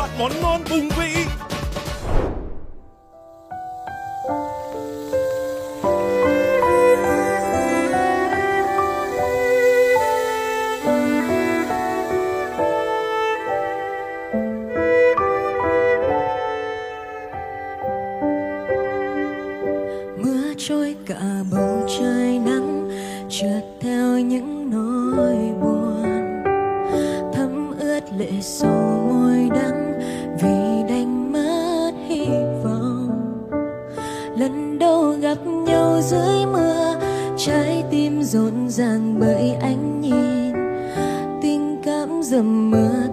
bát món ngon bùng vị. Trôi cả bầu trời nắng, trượt theo những nỗi buồn. Thấm ướt lệ sầu môi đắng trái tim rộn ràng bởi ánh nhìn. Tình cảm dầm mưa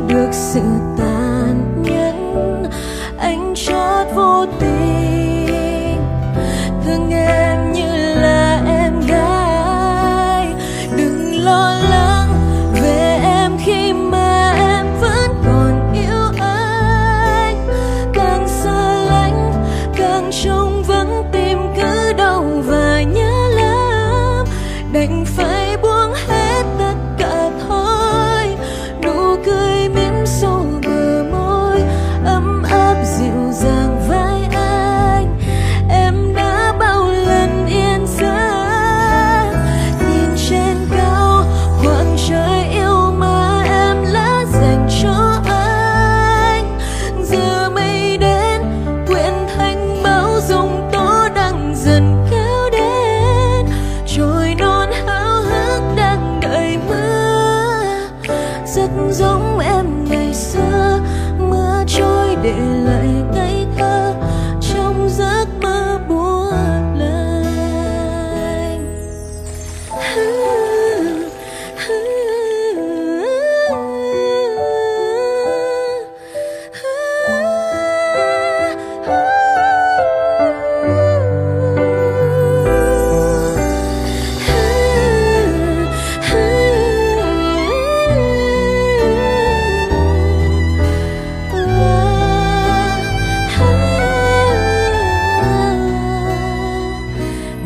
được sự rất giống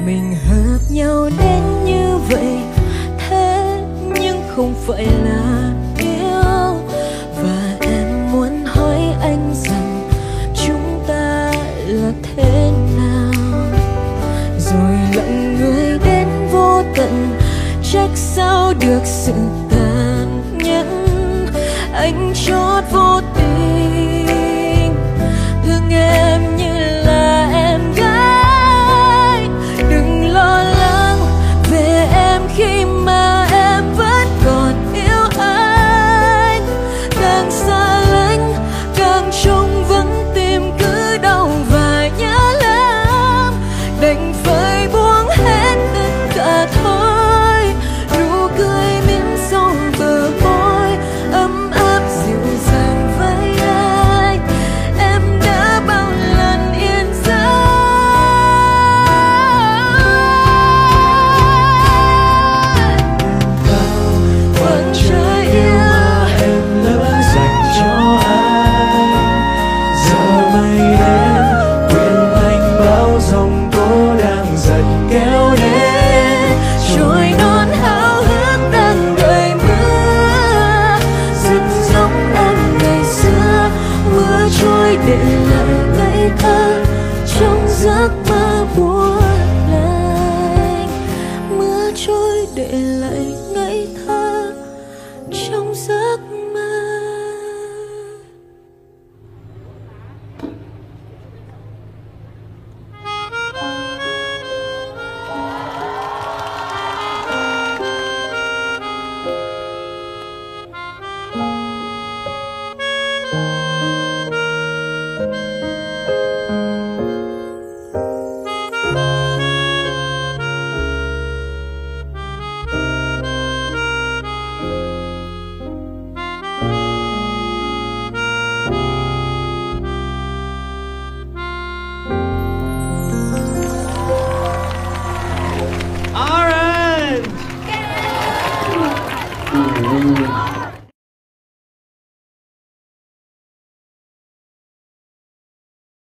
mình hợp nhau đến như vậy. Thế nhưng không phải là yêu. Và em muốn hỏi anh rằng chúng ta là thế nào? Rồi lặng người đến vô tận, trách sao được sự